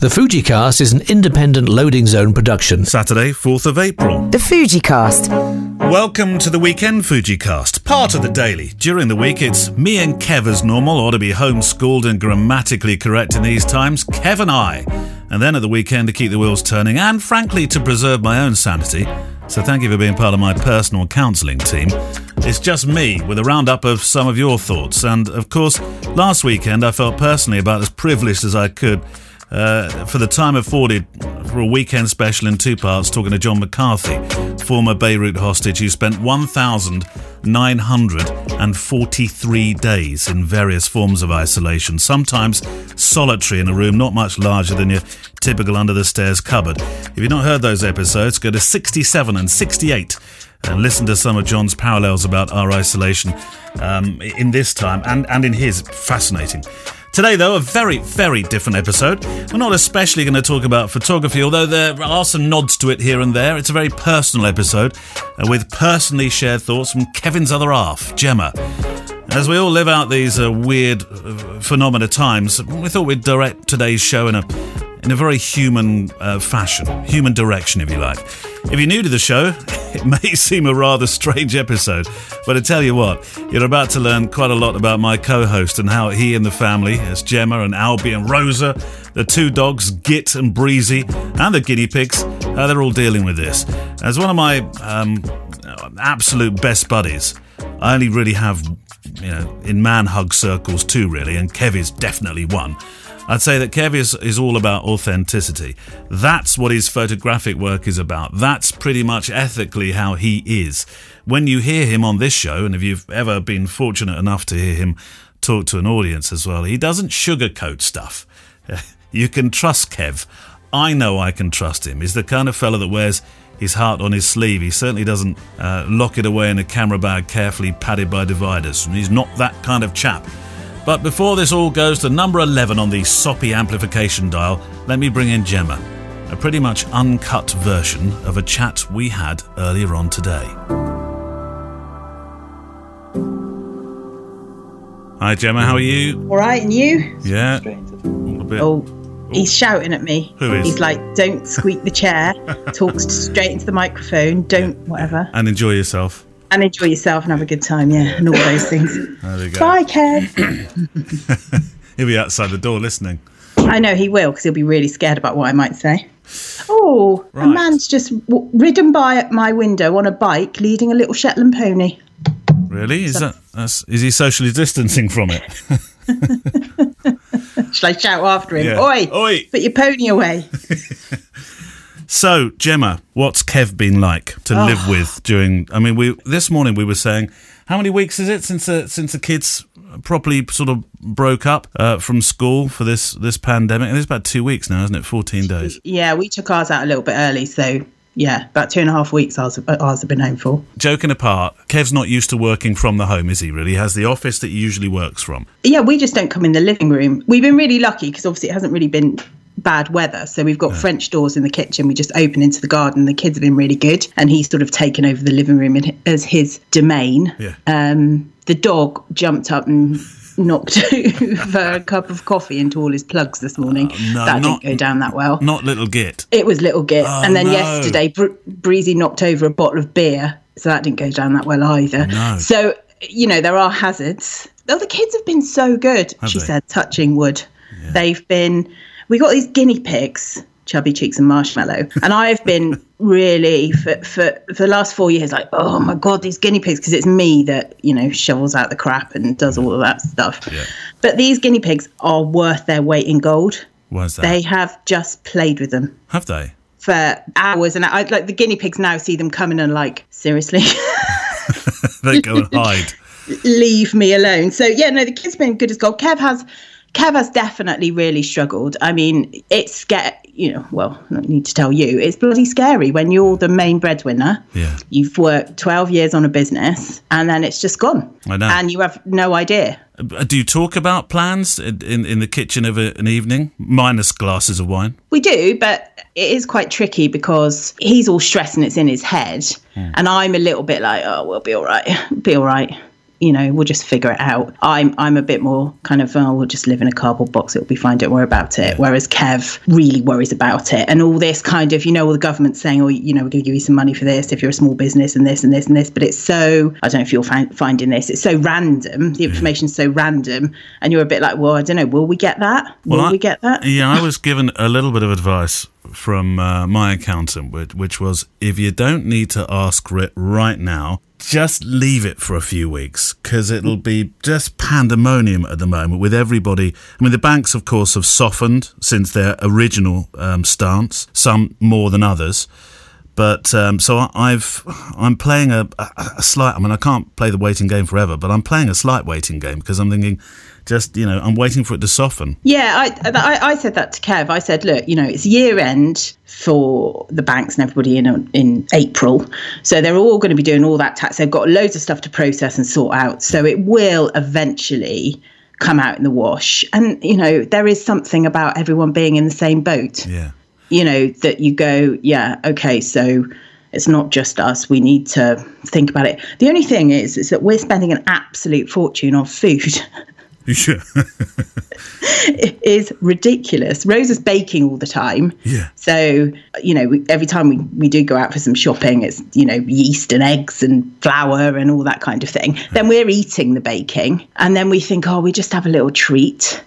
The Fujicast is an independent loading zone production. Saturday, 4th of April. The Fujicast. Welcome to the weekend Fujicast, part of the daily. During the week, it's me and Kev as normal, or to be homeschooled and grammatically correct in these times, Kev and I. And then at the weekend to keep the wheels turning and, frankly, to preserve my own sanity. So thank you for being part of my personal counselling team. It's just me with a roundup of some of your thoughts. And of course, last weekend I felt personally about as privileged as I could uh, for the time afforded for a weekend special in two parts, talking to John McCarthy, former Beirut hostage who spent 1,943 days in various forms of isolation, sometimes solitary in a room not much larger than your typical under the stairs cupboard. If you've not heard those episodes, go to 67 and 68 and listen to some of John's parallels about our isolation um, in this time and, and in his. Fascinating. Today, though, a very, very different episode. We're not especially going to talk about photography, although there are some nods to it here and there. It's a very personal episode uh, with personally shared thoughts from Kevin's other half, Gemma. As we all live out these uh, weird uh, phenomena times, we thought we'd direct today's show in a in a very human uh, fashion, human direction, if you like. If you're new to the show, it may seem a rather strange episode, but I tell you what, you're about to learn quite a lot about my co host and how he and the family, as Gemma and Albie and Rosa, the two dogs, Git and Breezy, and the guinea pigs, how they're all dealing with this. As one of my um, absolute best buddies, I only really have, you know, in man hug circles two, really, and Kev is definitely one. I'd say that Kev is, all about authenticity. That's what his photographic work is about. That's pretty much ethically how he is. When you hear him on this show, and if you've ever been fortunate enough to hear him talk to an audience as well, he doesn't sugarcoat stuff. You can trust Kev. I know I can trust him. He's the kind of fellow that wears his heart on his sleeve. He certainly doesn't uh, lock it away in a camera bag carefully padded by dividers. He's not that kind of chap. But before this all goes to number 11 on the soppy amplification dial, let me bring in Gemma, a pretty much uncut version of a chat we had earlier on today. Hi Gemma, how are you? All right, and you? Yeah. All a bit. Oh, he's shouting at me. Who is? He's like, "Don't squeak the chair. Talks straight into the microphone. Don't whatever." And enjoy yourself. And enjoy yourself and have a good time. Yeah, and all those things. There we go. Bye, Kev. He'll be outside the door listening. I know he will because he'll be really scared about what I might say. Oh, Right. a man's just w- ridden by at my window on a bike, leading a little Shetland pony. Really? Is that that's, is he socially distancing from it? Shall I shout after him? Yeah. Oi, Oi. put your pony away. So, Gemma, what's Kev been like to Oh. live with during? I mean, we this morning we were saying how many weeks is it since the, since the kids properly sort of broke up uh, from school for this this pandemic? And it's about two weeks now, isn't it? Fourteen days. Yeah, we took ours out a little bit early, so yeah, about two and a half weeks ours, ours have been home for. Joking apart, Kev's not used to working from the home, is he? Really, he has the office that he usually works from. Yeah, we just don't come in the living room. We've been really lucky because obviously it hasn't really been bad weather. So we've got French doors in the kitchen. We just open into the garden. The kids have been really good. And he's sort of taken over the living room in, as his domain. Yeah. Um, the dog jumped up and knocked over a cup of coffee into all his plugs this morning. Oh, no, that not- didn't go down that well. Not little Git. It was little Git. Oh, and then no. yesterday, Br- Breezy knocked over a bottle of beer. So that didn't go down that well either. No. So, you know, there are hazards. Though the kids have been so good, Have she they? said, touching wood. They've been, we got these guinea pigs, Chubby Cheeks and Marshmallow. And I've been really, for, for, for the last four years, like, oh my God, these guinea pigs, because it's me that, you know, shovels out the crap and does all of that stuff. Yeah. But these guinea pigs are worth their weight in gold. Why's that? They have just played with them Have they? for hours and I like the guinea pigs now see them coming and like seriously they go and hide. leave me alone so yeah no the kids been good as gold kev has kev has definitely really struggled i mean it's get you know well i don't need to tell you it's bloody scary when you're the main breadwinner Yeah. you've worked 12 years on a business and then it's just gone I know. and you have no idea Uh, Do you talk about plans in in, the kitchen of a, an evening, minus glasses of wine? We do, but it is quite tricky because he's all stressed and it's in his head. And I'm a little bit like, oh, we'll be all right. Be all right. You know, we'll just figure it out. I'm I'm a bit more kind of, oh, we'll just live in a cardboard box. It'll be fine. Don't worry about it. Whereas Kev really worries about it, and all this kind of, you know, all the government's saying, oh, you know, we're going to give you some money for this if you're a small business and this and this and this. But it's so, I don't know if you're find, finding this. It's so random. The mm. information's so random, and you're a bit like, well, I don't know. Will we get that? Will Well, I- we get that? Yeah, I was given a little bit of advice from uh, my accountant, which, which was if you don't need to ask it right now, just leave it for a few weeks because it'll be just pandemonium at the moment with everybody. I mean, the banks, of course, have softened since their original um, stance, some more than others. But um, so I- I've I'm playing a, a, a slight. I mean, I can't play the waiting game forever, but I'm playing a slight waiting game because I'm thinking, just you know, I'm waiting for it to soften. Yeah, I, I I said that to Kev. I said, look, you know, it's year end for the banks and everybody in in April, so they're all going to be doing all that tax. They've got loads of stuff to process and sort out, so it will eventually come out in the wash. And you know, there is something about everyone being in the same boat. Yeah. You know, that you go, yeah, okay, so. It's not just us. We need to think about it. The only thing is, is that we're spending an absolute fortune on food. You sure? it is ridiculous. Rose is baking all the time. Yeah. So, you know, we, every time we, we do go out for some shopping, it's, you know, yeast and eggs and flour and all that kind of thing. Then we're eating the baking and then we think, oh, we just have a little treat.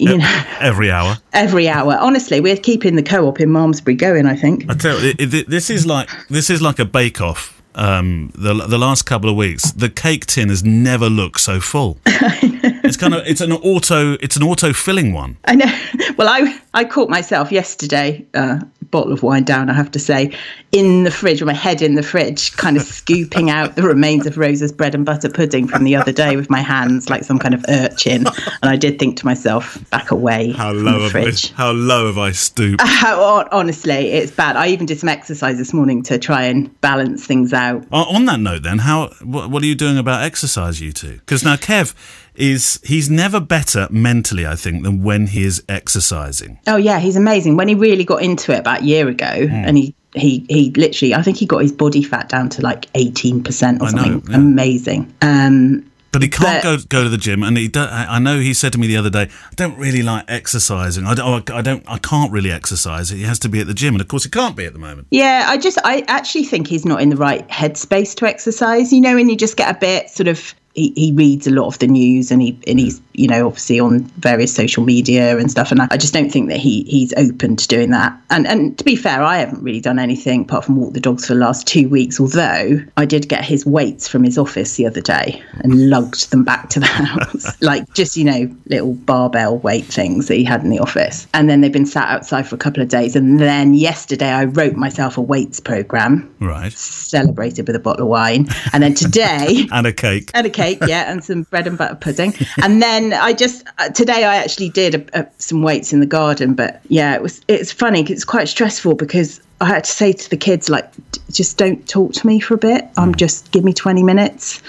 You know, Every hour. every hour. Honestly, we're keeping the co-op in Malmesbury going. I think. I tell you, this is like this is like a bake off. Um, the the last couple of weeks, the cake tin has never looked so full. it's kind of it's an auto it's an auto filling one. I know. Well, I I caught myself yesterday, uh, bottle of wine down, I have to say, in the fridge with my head in the fridge, kind of scooping out the remains of Rosa's bread and butter pudding from the other day with my hands like some kind of urchin. And I did think to myself, back away How low have I, how low have I stooped? How, honestly, it's bad. I even did some exercise this morning to try and balance things out. Uh, On that note, then, how what, what are you doing about exercise, you two? Because now Kev is he's never better mentally, I think, than when he is exercising. Oh yeah, he's amazing. When he really got into it about a year ago, Hmm. and he he he literally, I think he got his body fat down to like eighteen percent or I know, something. yeah. Amazing. Um, But he can't But- go go to the gym, and he. Do, I I know he said to me the other day, "I don't really like exercising. I don't. Oh, I don't. I can't really exercise. He has to be at the gym, and of course, he can't be at the moment. yeah, I just I actually think he's not in the right headspace to exercise. You know, and you just get a bit sort of. He, he reads a lot of the news and he and he's you know obviously on various social media and stuff and I, I just don't think that he he's open to doing that and and to be fair I haven't really done anything apart from walk the dogs for the last two weeks although I did get his weights from his office the other day and lugged them back to the house like just you know little barbell weight things that he had in the office and then they've been sat outside for a couple of days and then yesterday I wrote myself a weights program Right. celebrated with a bottle of wine and then today And a cake. and a cake, yeah, and some bread and butter pudding. And then I just uh, today I actually did a, a, some weights in the garden, but yeah, it was it's funny. it's quite stressful because I had to say to the kids like, "D- just don't talk to me for a bit. I'm just give me 20 minutes.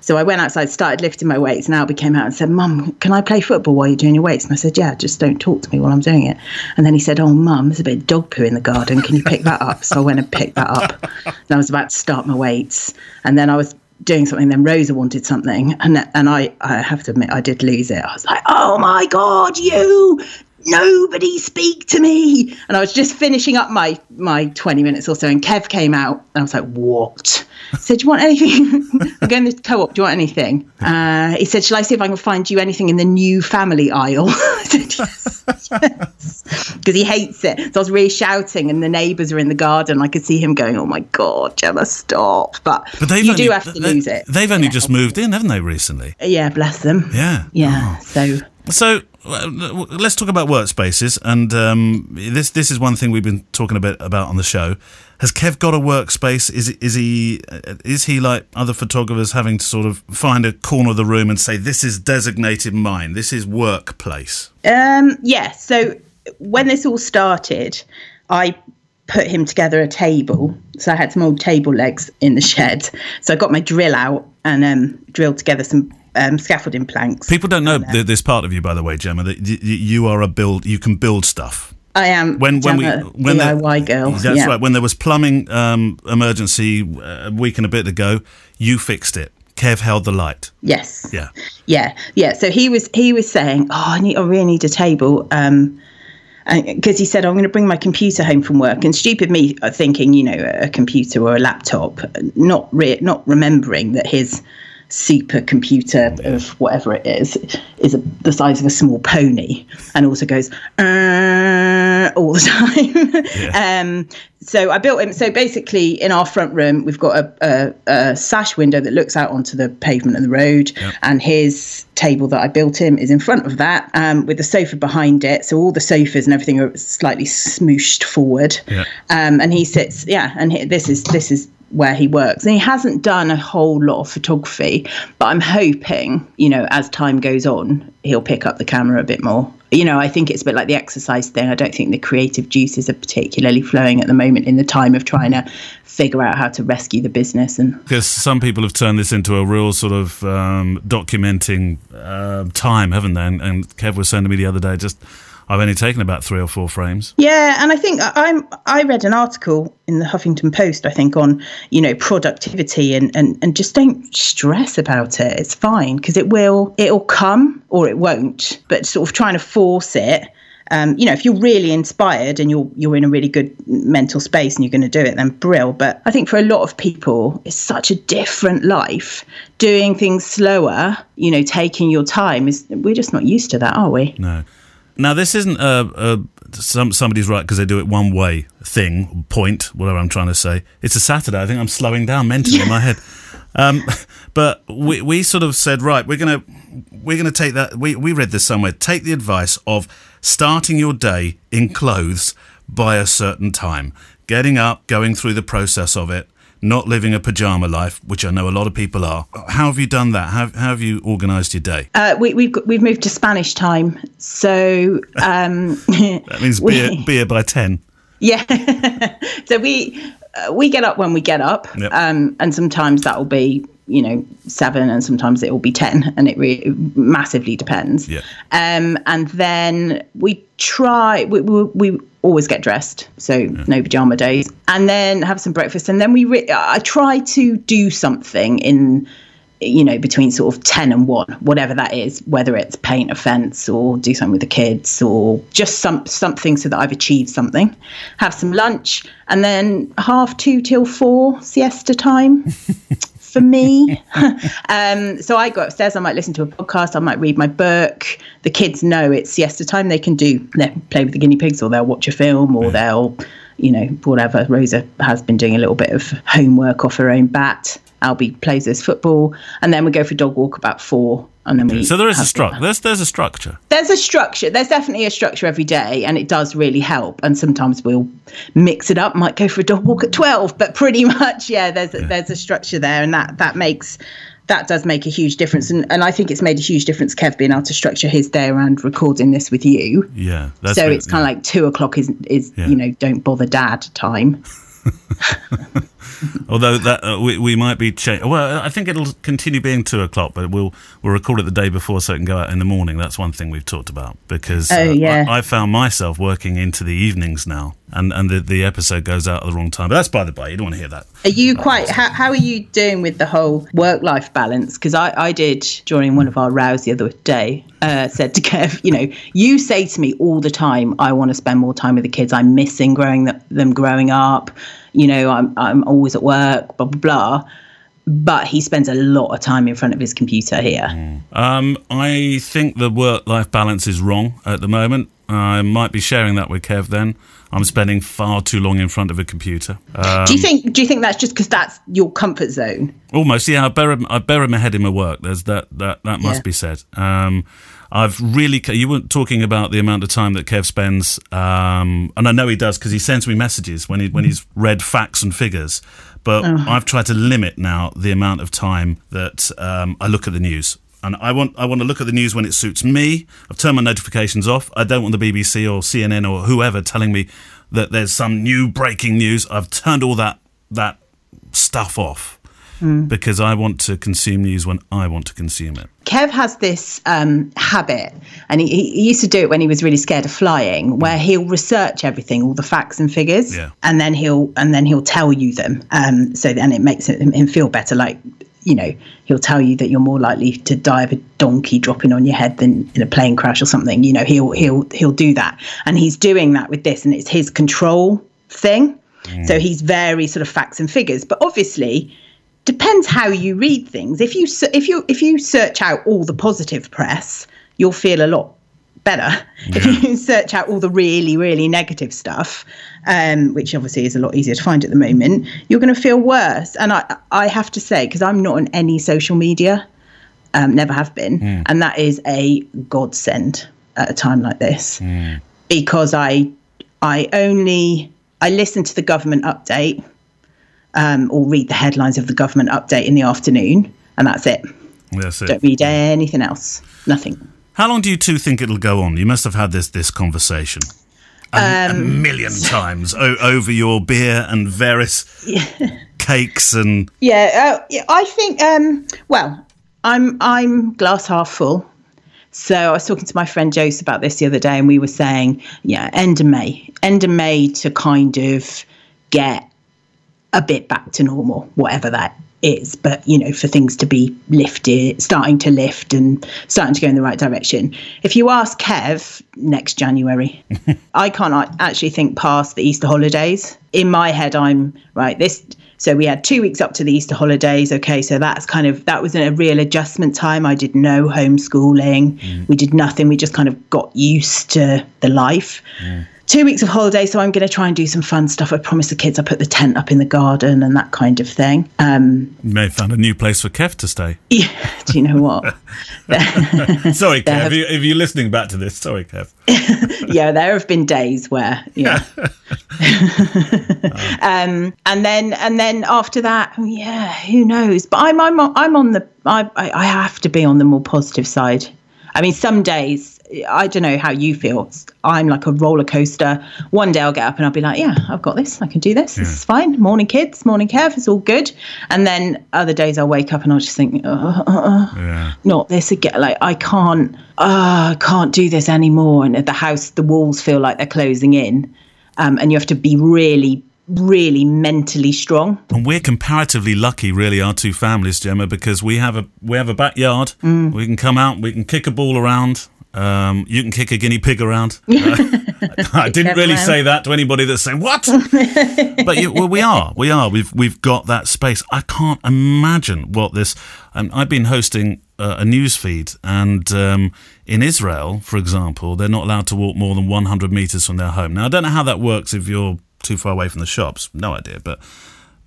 So I went outside, started lifting my weights, and Al came out and said, "Mum, can I play football while you're doing your weights?" And I said, "Yeah, just don't talk to me while I'm doing it." And then he said, "Oh, Mum, there's a bit of dog poo in the garden. Can you pick that up?" So I went and picked that up. And I was about to start my weights, and then I was doing something. Then Rosa wanted something, and and I I have to admit I did lose it. I was like, "Oh my God, you!" Nobody speak to me, and I was just finishing up my my twenty minutes or so, and Kev came out, and I was like, "What?" I said, "Do you want anything?" I'm going to the co-op. Do you want anything? Uh, he said, "Shall I see if I can find you anything in the new family aisle?" I said, "Yes, yes," because he hates it. So I was really shouting, and the neighbours are in the garden. I could see him going, "Oh my god, Gemma, stop!" But, But they've you only, do have to they- lose it. They've only just moved in, haven't they, recently? Yeah, bless them. Yeah. Yeah. So So uh, let's talk about workspaces, and um, this this is one thing we've been talking a bit about on the show. Has Kev got a workspace? Is is he uh, is he like other photographers having to sort of find a corner of the room and say this is designated mine, this is workplace? Um, yeah. So when this all started, I put him together a table. So I had some old table legs in the shed. So I got my drill out and um, drilled together some um, scaffolding planks. People don't know th- this part of you, by the way, Gemma. That y- you are a build. You can build stuff. I am when when we when there- DIY girl. That's yeah. right. When there was plumbing um, emergency uh, a week and a bit ago, you fixed it. Kev held the light. Yes. Yeah. Yeah. Yeah. So he was he was saying, "Oh, I need I really need a table." Um because he said, I'm going to bring my computer home from work. And stupid me uh, thinking, you know, a computer or a laptop, not re- not remembering that his supercomputer of whatever it is is a, the size of a small pony and also goes uh, all the time. Yeah. um, so I built him. So basically, in our front room, we've got a, a, a sash window that looks out onto the pavement and the road, yep. and his table that I built him is in front of that, um, with the sofa behind it. So all the sofas and everything are slightly smooshed forward, yeah. um, and he sits. Yeah, and he, this is this is where he works. And he hasn't done a whole lot of photography, but I'm hoping, you know, as time goes on, he'll pick up the camera a bit more. You know, I think it's a bit like the exercise thing. I don't think the creative juices are particularly flowing at the moment in the time of trying to figure out how to rescue the business. And because some people have turned this into a real sort of um, documenting uh, time, haven't they? And, and Kev was saying to me the other day, just I've only taken about three or four frames. Yeah, and I think I'm. I read an article in the Huffington Post, I think, on you know productivity and and, and just don't stress about it. It's fine because it will it'll come or it won't. But sort of trying to force it. Um, you know, if you're really inspired and you're you're in a really good mental space and you're going to do it, then brill. But I think for a lot of people, it's such a different life. Doing things slower, you know, taking your time is we're just not used to that, are we? No. Now, this isn't a, a some somebody's right because they do it one way thing, point, whatever I'm trying to say. It's a Saturday. I think I'm slowing down mentally in my head. Um, but we we sort of said, right, we're gonna we're gonna take that. We we read this somewhere. Take the advice of starting your day in clothes by a certain time, getting up, going through the process of it, not living a pajama life, which I know a lot of people are. How have you done that? How, how have you organised your day? Uh, we, we've we've moved to Spanish time, so um, that means beer, we, beer by ten. Yeah, so we we get up when we get up, yep. um, and sometimes that will be you know seven, and sometimes it will be ten, and it, re- massively depends. Yeah. Um, and then we try. We, we, we always get dressed, so yeah. no pajama days, and then have some breakfast, and then we. Re- I try to do something in you know, between sort of 10 and 1, whatever that is, whether it's paint a fence or do something with the kids or just some something so that I've achieved something. Have some lunch and then half 2 till 4 siesta time. for me. um, so I go upstairs, I might listen to a podcast, I might read my book. The kids know it's siesta time. They can do, they play with the guinea pigs or they'll watch a film or they'll, you know, whatever. Rosa has been doing a little bit of homework off her own bat. Albie plays his football, and then we go for dog walk about four, and then we. So there is a structure. There's there's a structure. There's a structure. There's definitely a structure every day, and it does really help. And sometimes we'll mix it up. Might go for a dog walk at twelve, but pretty much, yeah. There's yeah. there's a structure there, and that that makes that does make a huge difference. And, and I think it's made a huge difference, Kev, being able to structure his day around recording this with you. Yeah. so it's kind of like two o'clock is, is yeah. you know, don't bother dad time. Although that uh, we, we might be cha- well, I think it'll continue being two o'clock, but we'll we'll record it the day before so it can go out in the morning. That's one thing we've talked about because oh, uh, yeah. I, I, found myself working into the evenings now, and and the, the episode goes out at the wrong time. But that's by the by. You don't want to hear that. Are you quite? How, how are you doing with the whole work life balance? Because I I did during one of our rows the other day. Uh, said to Kev, you know, you say to me all the time, I want to spend more time with the kids. I'm missing growing the, them growing up you know, I'm, I'm always at work, blah, blah, blah. But he spends a lot of time in front of his computer here. Mm. Um, I think the work life balance is wrong at the moment. I might be sharing that with Kev then. I'm spending far too long in front of a computer. Um, do you think? Do you think that's just because that's your comfort zone? Almost, yeah. I bury, I bury my head in my work. There's that. That that must yeah. be said. Um, I've really. You weren't talking about the amount of time that Kev spends, um, and I know he does because he sends me messages when he when he's read facts and figures. But oh. I've tried to limit now the amount of time that um, I look at the news and I want I want to look at the news when it suits me. I've turned my notifications off. I don't want the BBC or CNN or whoever telling me that there's some new breaking news. I've turned all that that stuff off mm. because I want to consume news when I want to consume it. Kev has this um, habit, and he, he, used to do it when he was really scared of flying, where he'll research everything, all the facts and figures, yeah. and then he'll and then he'll tell you them. Um, so then it makes him feel better. Like you know, he'll tell you that you're more likely to die of a donkey dropping on your head than in a plane crash or something. You know, he'll he'll he'll do that, and he's doing that with this, and it's his control thing. So he's very sort of facts and figures, but obviously depends how you read things. If you if you if you search out all the positive press, you'll feel a lot better. If you search out all the really really negative stuff, um, which obviously is a lot easier to find at the moment, you're going to feel worse. And I I have to say because I'm not on any social media, um, never have been, and that is a godsend at a time like this because I I only I listen to the government update um, or read the headlines of the government update in the afternoon, and that's it. That's it. Don't read anything else. Nothing. How long do you two think it'll go on? You must have had this this conversation a, a Um, million times o- over your beer and various cakes and Yeah, uh, I think. Um, well, I'm I'm glass half full. So I was talking to my friend Jose about this the other day, and we were saying, yeah, end of May, end of May to kind of get a bit back to normal, whatever that is. But you know, for things to be lifted, starting to lift and starting to go in the right direction. If you ask Kev next January, I can't actually think past the Easter holidays. In my head, I'm right. This so we had two weeks up to the Easter holidays. Okay, so that's kind of that was a real adjustment time. I did no homeschooling. Mm. We did nothing. We just kind of got used to the life. Two weeks of holiday, so I'm going to try and do some fun stuff. I promised the kids I put the tent up in the garden and that kind of thing. Um, you may have found a new place for Kev to stay. yeah, do you know what? Sorry, Kev, have- if, you, if you're listening back to this, sorry, Kev. yeah, there have been days where yeah. um, and then and then after that, oh, yeah, who knows? But I'm I'm I'm on the I I have to be on the more positive side. I mean, some days I don't know how you feel. I'm like a roller coaster. One day I'll get up and I'll be like, yeah, I've got this. I can do this. This is fine. Morning, kids. Morning, Kev. It's all good. And then other days I'll wake up and I'll just think, uh, uh, uh, Yeah. not this again. Like I can't, uh, I can't do this anymore. And at the house, the walls feel like they're closing in, um, and you have to be really, really mentally strong. And we're comparatively lucky, really, our two families, Gemma, because we have a we have a backyard. Mm. We can come out, we can kick a ball around. Um, you can kick a guinea pig around. Uh, I didn't really say that to anybody that's saying what, but you, well, we are, we are. We've we've got that space. I can't imagine what this. Um, I've been hosting uh, a news feed, and um, in Israel, for example, they're not allowed to walk more than 100 meters from their home. Now, I don't know how that works if you're too far away from the shops. No idea, but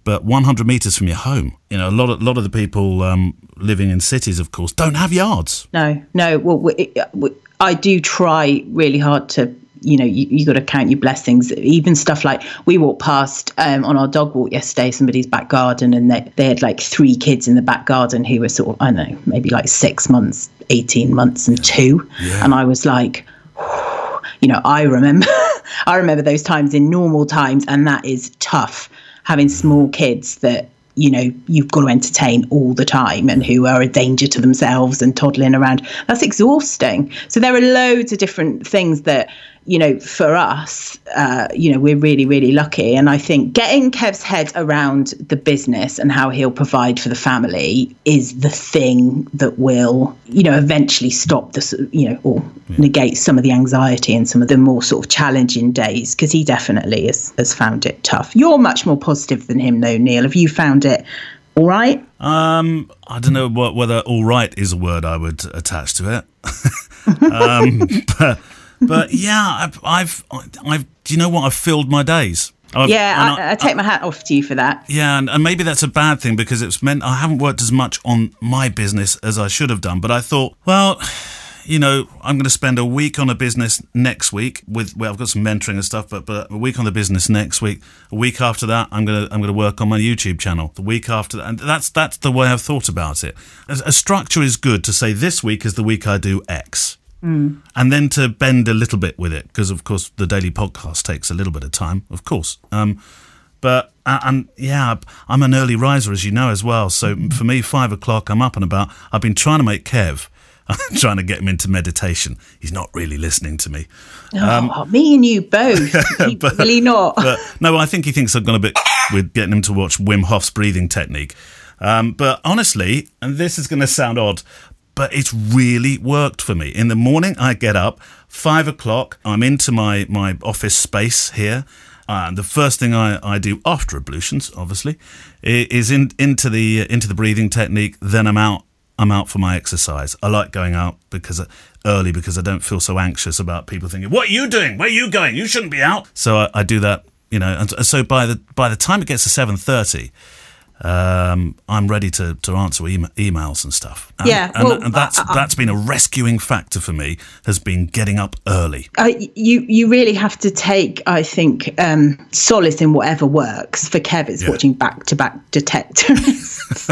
but 100 meters from your home. You know, a lot of lot of the people um, living in cities, of course, don't have yards. No, no. Well, we, we, I do try really hard to. You know, you, you got to count your blessings. Even stuff like we walked past um, on our dog walk yesterday, somebody's back garden, and they, they had like three kids in the back garden who were sort of, I don't know, maybe like six months, 18 months, and two. Yeah. And I was like, you know, I remember, I remember those times in normal times, and that is tough having small kids that you know you've got to entertain all the time and who are a danger to themselves and toddling around. That's exhausting. So there are loads of different things that you know for us, uh, you know, we're really really lucky, and I think getting Kev's head around the business and how he'll provide for the family is the thing that will you know eventually stop this you know or negate some of the anxiety and some of the more sort of challenging days because he definitely has, has found it tough. You're much more positive than him though, Neale. Have you found it all right? Um, I don't know what, whether "all right" is a word I would attach to it. um, but, but yeah, I've, I've, I've. Do you know what? I've filled my days. I've, Yeah, I, I take my hat off to you for that. Yeah, and, and maybe that's a bad thing because it's meant I haven't worked as much on my business as I should have done. But I thought, well, you know, I'm going to spend a week on a business next week with well, I've got some mentoring and stuff, but but a week on the business next week. A week after that, I'm gonna I'm gonna work on my YouTube channel. The week after that, and that's that's the way I've thought about it. A, a structure is good to say this week is the week I do X. And then to bend a little bit with it, because of course the daily podcast takes a little bit of time, of course. Um, but uh, and yeah, I'm an early riser, as you know, as well. So for me, five o'clock, I'm up and about. I've been trying to make Kev. I'm trying to get him into meditation. He's not really listening to me. oh, me and you both. Will he not? But no, I think he thinks I've gone a bit with getting him to watch Wim Hof's breathing technique. Um, but honestly, and this is going to sound odd, but it's really worked for me. In the morning, I get up, five o'clock, I'm into my, my office space here. And the first thing I, I do after ablutions, obviously, is in, into the into the breathing technique. Then I'm out. I'm out for my exercise. I like going out because uh, early because I don't feel so anxious about people thinking, "What are you doing? Where are you going? You shouldn't be out." So I, I do that, you know. And so by the by the time it gets to seven thirty, um, I'm ready to, to answer e- emails and stuff. And, yeah, and, well, and that's that's been a rescuing factor for me. Has been getting up early. Uh, you you really have to take, I think, um, solace in whatever works. For Kev, it's Yeah. watching back to back detectives.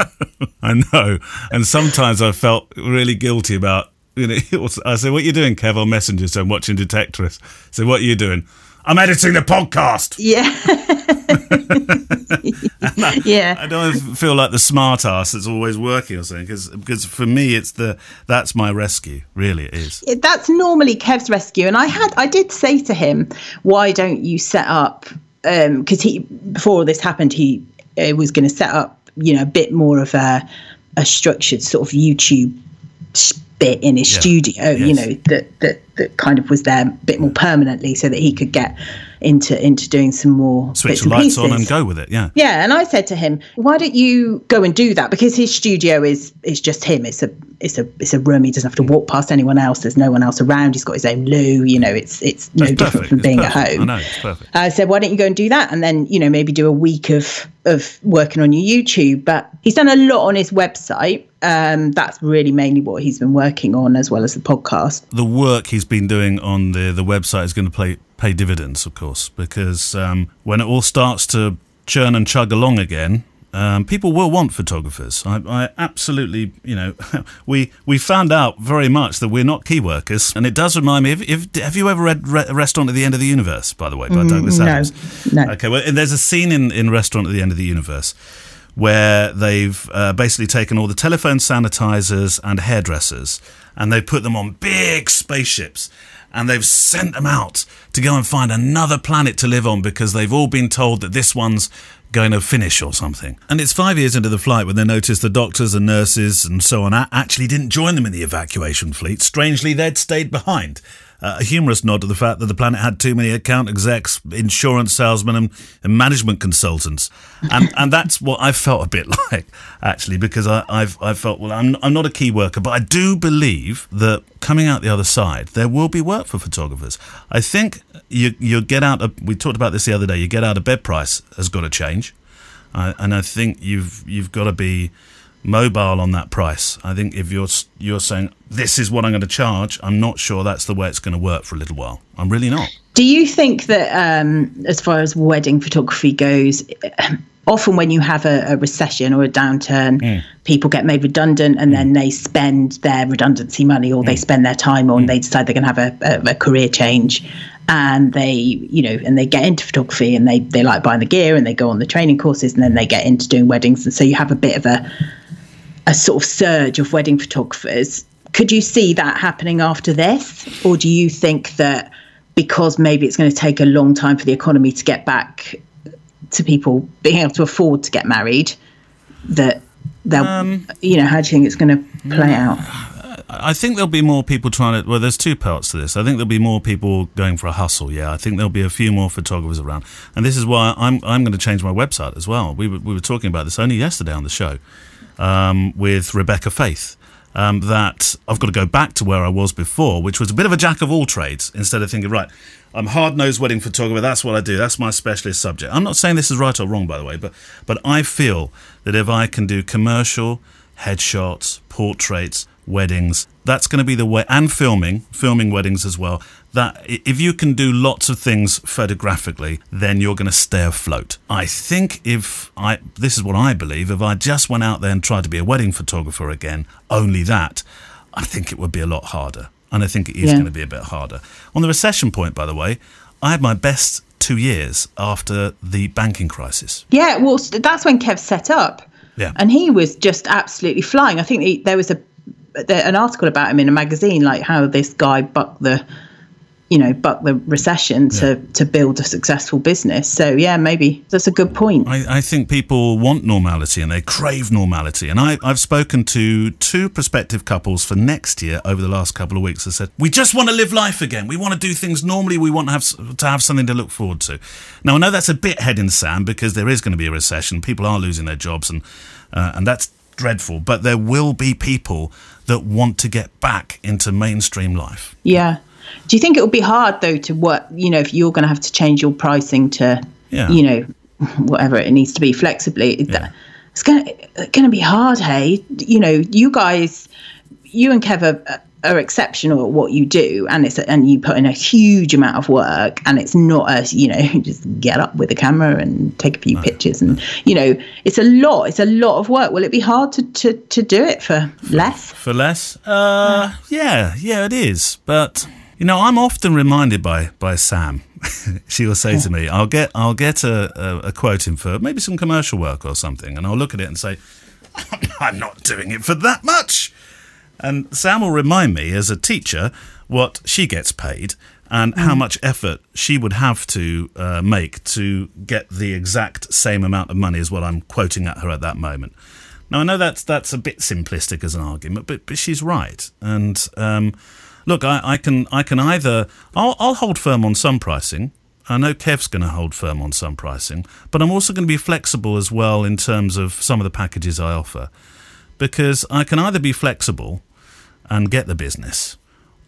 I know, and sometimes I felt really guilty about. You know, I said, "What are you doing, Kev?" On Messenger, so I'm watching Detectorist. So what are you doing? I'm editing the podcast. yeah, yeah. I don't feel like the smart ass that's always working or something because because for me it's the that's my rescue. Really, it is. It- that's normally Kev's rescue. And I had, I did say to him, why don't you set up? Because he, before all this happened, he uh, was going to set up, you know, a bit more of a, a structured sort of YouTube bit in his studio, you know, that, that that kind of was there a bit more permanently, so that he could get into into doing some more Switch bits the and lights on and go with it. Yeah. Yeah, and I said to him, "Why don't you go and do that? Because his studio is is just him. It's a it's a it's a room. He doesn't have to walk past anyone else. There's no one else around. He's got his own loo. You know, it's it's no It's different perfect. from It's being perfect. at home." I know it's perfect. I said, "Why don't you go and do that, and then you know maybe do a week of of working on your YouTube?" But he's done a lot on his website. Um, that's really mainly what he's been working on, as well as the podcast. the work he's been doing on the, the website is going to pay, pay dividends, of course, because um, when it all starts to churn and chug along again, um, people will want photographers. I, I absolutely, you know, we we found out very much that we're not key workers, and it does remind me. If, if have you ever read Re- Restaurant at the End of the Universe, by the way, by Douglas no, Adams? no. no. Okay, well, there's a scene in, in Restaurant at the End of the Universe where they've uh, basically taken all the telephone sanitizers and hairdressers and they've put them on big spaceships and they've sent them out to go and find another planet to live on because they've all been told that this one's going to finish or something. And it's five years into the flight when they noticed the doctors and nurses and so on actually didn't join them in the evacuation fleet. Strangely, they'd stayed behind. Uh, a humorous nod to the fact that the planet had too many account execs, insurance salesmen, and, and management consultants, and and that's what I felt a bit like actually, because I, I've I felt well, I'm I'm not a key worker, but I do believe that coming out the other side, there will be work for photographers. I think you you get out. Of, we talked about this the other day. You get out of bed price has got to change, uh, and I think you've you've got to be mobile on that price. I think if you're you're saying this is what I'm going to charge, I'm not sure that's the way it's going to work for a little while. I'm really not. Do you think that, um, as far as wedding photography goes, often when you have a, a recession or a downturn, mm. people get made redundant and mm. then they spend their redundancy money or they mm. spend their time on, they decide they're going to have a, a, a career change and they, you know, and they get into photography and they, they like buying the gear and they go on the training courses and then they get into doing weddings. And so you have a bit of a, a sort of surge of wedding photographers. Could you see that happening after this? Or do you think that because maybe it's going to take a long time for the economy to get back to people being able to afford to get married, that they'll, Um, you know, how do you think it's going to play out? I think there'll be more people trying to. Well, there's two parts to this. I think there'll be more people going for a hustle. Yeah, I think there'll be a few more photographers around, and this is why I'm I'm going to change my website as well. We were we were talking about this only yesterday on the show um, with Rebecca Faith. Um, that I've got to go back to where I was before, which was a bit of a jack of all trades. Instead of thinking, right, I'm hard nosed wedding photographer. That's what I do. That's my specialist subject. I'm not saying this is right or wrong, by the way, but but I feel that if I can do commercial headshots, portraits, weddings. That's going to be the way, and filming, filming weddings as well. That if you can do lots of things photographically, then you're going to stay afloat. I think if I, this is what I believe, if I just went out there and tried to be a wedding photographer again, only that, I think it would be a lot harder. And I think it is Yeah. going to be a bit harder. On the recession point, by the way, I had my best two years after the banking crisis. Yeah, well, that's when Kev set up. Yeah. And he was just absolutely flying. I think he, there was a an article about him in a magazine, like how this guy bucked the you know buck the recession to to build a successful business so yeah maybe that's a good point I, I think people want normality and they crave normality. And I, I've spoken to two prospective couples for next year over the last couple of weeks that said, We just want to live life again. We want to do things normally. We want to have, to have something to look forward to. Now, I know that's a bit head in the sand because there is going to be a recession. People are losing their jobs and, uh, and that's dreadful. But there will be people that want to get back into mainstream life. yeah do you think it would be hard though to work you know if you're going to have to change your pricing to Yeah. you know whatever it needs to be flexibly Yeah. it's going to be hard hey you know you guys you and kev are, are exceptional at what you do and it's and you put in a huge amount of work and it's not a you know just get up with a camera and take a few pictures and you know it's a lot it's a lot of work will it be hard to to, to do it for less For less? Uh, yeah, yeah, it is. But you know, I'm often reminded by by Sam. she will say to me, "I'll get I'll get a, a, a quote in for maybe some commercial work or something," and I'll look at it and say, "I'm not doing it for that much." And Sam will remind me, as a teacher, what she gets paid and how much effort she would have to uh, make to get the exact same amount of money as what I'm quoting at her at that moment. Now I know that's that's a bit simplistic as an argument, but but she's right. And um, look, I, I can I can either I'll, I'll hold firm on some pricing. I know Kev's going to hold firm on some pricing, but I'm also going to be flexible as well in terms of some of the packages I offer, because I can either be flexible and get the business,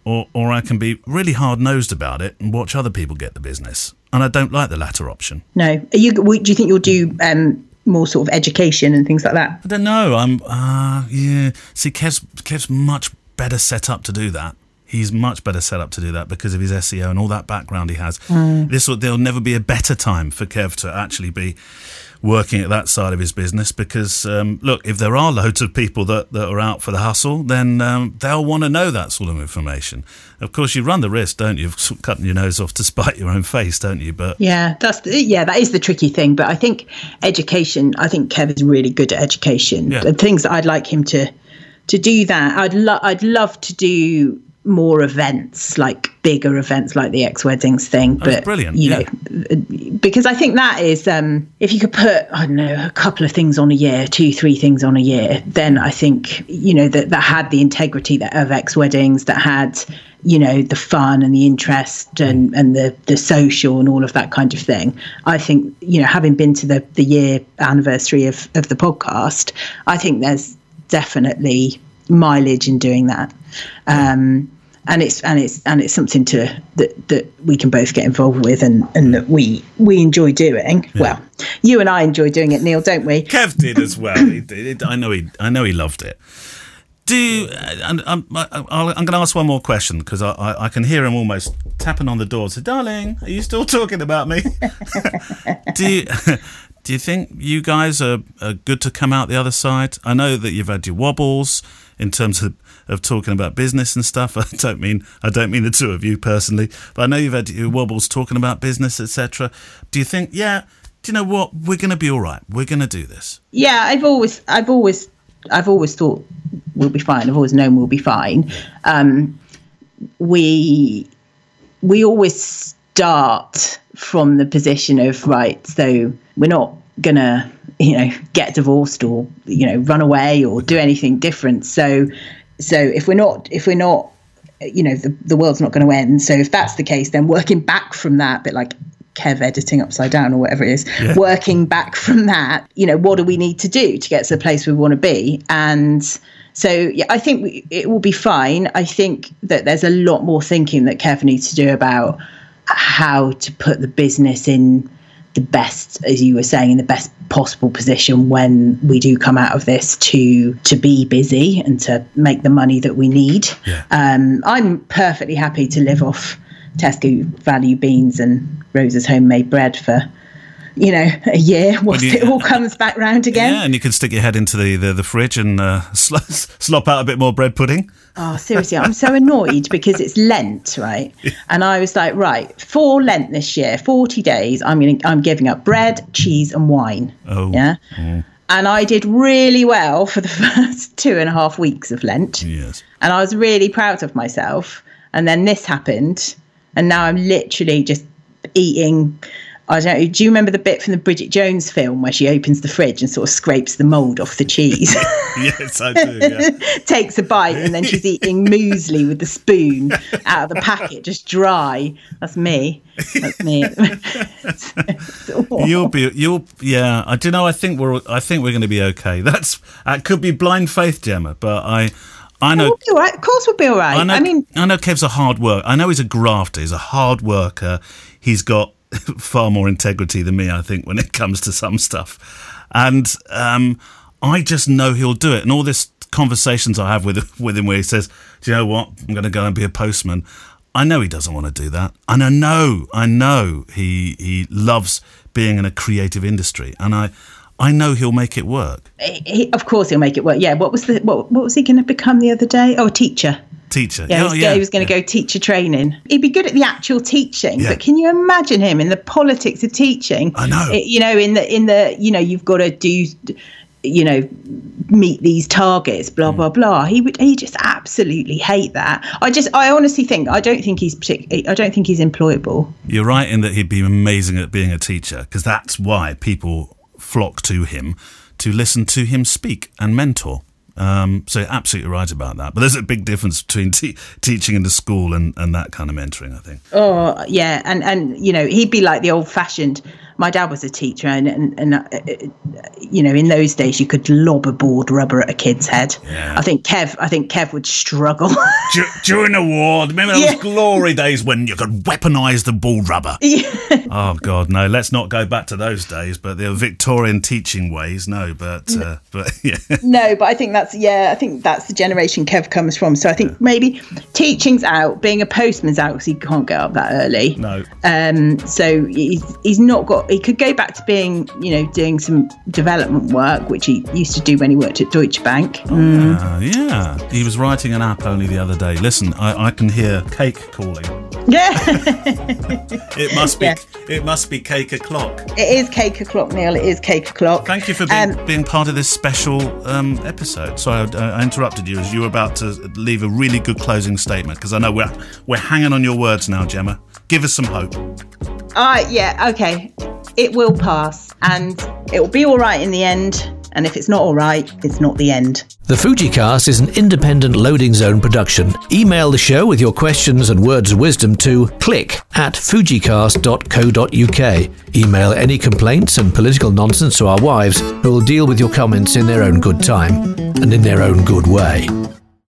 or or I can be really hard nosed about it and watch other people get the business. And I don't like the latter option. no are you do you think you'll do um more sort of education and things like that I don't know. I'm uh yeah. See, Kev's Kev's much better set up to do that. He's much better set up to do that because of his SEO and all that background he has. This will there'll never be a better time for Kev to actually be working at that side of his business because um, look, if there are loads of people that, that are out for the hustle, then um, they'll want to know that sort of information. Of course, you run the risk, don't you, of of cutting your nose off to spite your own face, don't you? But Yeah, that's the, yeah, that is the tricky thing. But I think education. I think Kev is really good at education. Yeah. The things that I'd like him to to do that. I'd lo- I'd love to do more events, like bigger events, like the X weddings thing. That's but brilliant, you yeah. know, because I think that is um, if you could put I don't know a couple of things on a year, two three things on a year, then I think you know that that had the integrity that of X weddings that had you know the fun and the interest and and the the social and all of that kind of thing. I think you know having been to the the year anniversary of of the podcast, I think there's definitely mileage in doing that. Um, and it's and it's and it's something to that that we can both get involved with and and that we we enjoy doing. Well, you and I enjoy doing it, Neale, don't we? Kev did as well. He did. I know he. I know he loved it. Do and I'm, I'm going to ask one more question because I, I, I can hear him almost tapping on the door. So, darling, are you still talking about me? do you, do you think you guys are, are good to come out the other side? I know that you've had your wobbles in terms of, of talking about business and stuff. I don't mean I don't mean the two of you personally, but I know you've had your wobbles talking about business, etc. Do you think, yeah, do you know what? We're going to be all right. We're going to do this. Yeah, I've always I've always I've always thought we'll be fine. I've always known we'll be fine. Um, we we always start from the position of right. So we're not gonna you know get divorced or you know run away or do anything different. So so if we're not if we're not you know the, the world's not going to end. So if that's the case then working back from that bit like kev editing upside down or whatever it is working back from that you know what do we need to do to get to the place we want to be? And so yeah i think we, it will be fine. I think that there's a lot more thinking that kev needs to do about how to put the business in the best as you were saying in the best possible position when we do come out of this to to be busy and to make the money that we need Yeah. um, i'm perfectly happy to live off tesco value beans and rosa's homemade bread for you know a year once you- it all comes back round again Yeah, and you can stick your head into the, the, the fridge and uh, sl- slop out a bit more bread pudding. Oh, seriously, I'm so annoyed because it's Lent, right? And I was like, right, for Lent this year, 40 days, I'm going I'm giving up bread, cheese, and wine. Oh. Yeah. And I did really well for the first two and a half weeks of Lent. Yes. And I was really proud of myself. And then this happened. and now I'm literally just eating. I don't know. Do you remember the bit from the Bridget Jones film where she opens the fridge and sort of scrapes the mold off the cheese? yes, I do. Yeah. Takes a bite and then she's eating muesli with the spoon out of the packet, just dry. That's me. That's me. you'll be. You'll. Yeah. I don't know. I think we're. I think we're going to be okay. That's. That could be blind faith, Gemma. But I. I know. We'll be all right. Of course, we'll be all right. I, know, I mean, I know Kev's a hard worker. I know he's a grafter. He's a hard worker. He's got far more integrity than me, I think, when it comes to some stuff. And um, I just know he'll do it. And all this conversations I have with with him, where he says, "Do you know what? I'm going to go and be a postman." I know he doesn't want to do that, and I know, I know he he loves being in a creative industry, and I. I know he'll make it work. He, of course, he'll make it work. Yeah. What was the what? What was he going to become the other day? Oh, a teacher teacher. Yeah, oh, yeah, he was going to yeah. go teacher training. He'd be good at the actual teaching, yeah. but can you imagine him in the politics of teaching? I know. It, you know, in the in the you know, you've got to do, you know, meet these targets. Blah mm. blah blah. He would. He just absolutely hate that. I just. I honestly think. I don't think he's. Partic- I don't think he's employable. You're right in that he'd be amazing at being a teacher because that's why people flock to him to listen to him speak and mentor. Um, so you're absolutely right about that. But there's a big difference between te- teaching in the school and, and that kind of mentoring, I think. Oh, yeah. And, and, you know, he'd be like the old fashioned my dad was a teacher, and, and, and uh, you know, in those days, you could lob a board rubber at a kid's head. Yeah. I think Kev, I think Kev would struggle. During the war, remember those yeah. glory days when you could weaponize the board rubber? Yeah. Oh God, no! Let's not go back to those days. But the Victorian teaching ways, no. But uh, but yeah. No, but I think that's yeah. I think that's the generation Kev comes from. So I think maybe teaching's out, being a postman's out because he can't get up that early. No. Um. So he's he's not got he could go back to being, you know, doing some development work, which he used to do when he worked at Deutsche Bank. Mm. Uh, yeah, he was writing an app only the other day. Listen, I, I can hear cake calling. Yeah, it must be. Yeah. It must be cake o'clock. It is cake o'clock, Neale. It is cake o'clock. Thank you for being, um, being part of this special um, episode. Sorry, I, I, interrupted you as you were about to leave a really good closing statement because I know we're we're hanging on your words now, Gemma. Give us some hope. Uh, yeah, okay it will pass and it will be all right in the end. And if it's not all right, it's not the end. The Fujicast is an independent loading zone production. Email the show with your questions and words of wisdom to click at fujicast.co.uk. Email any complaints and political nonsense to our wives, who will deal with your comments in their own good time and in their own good way.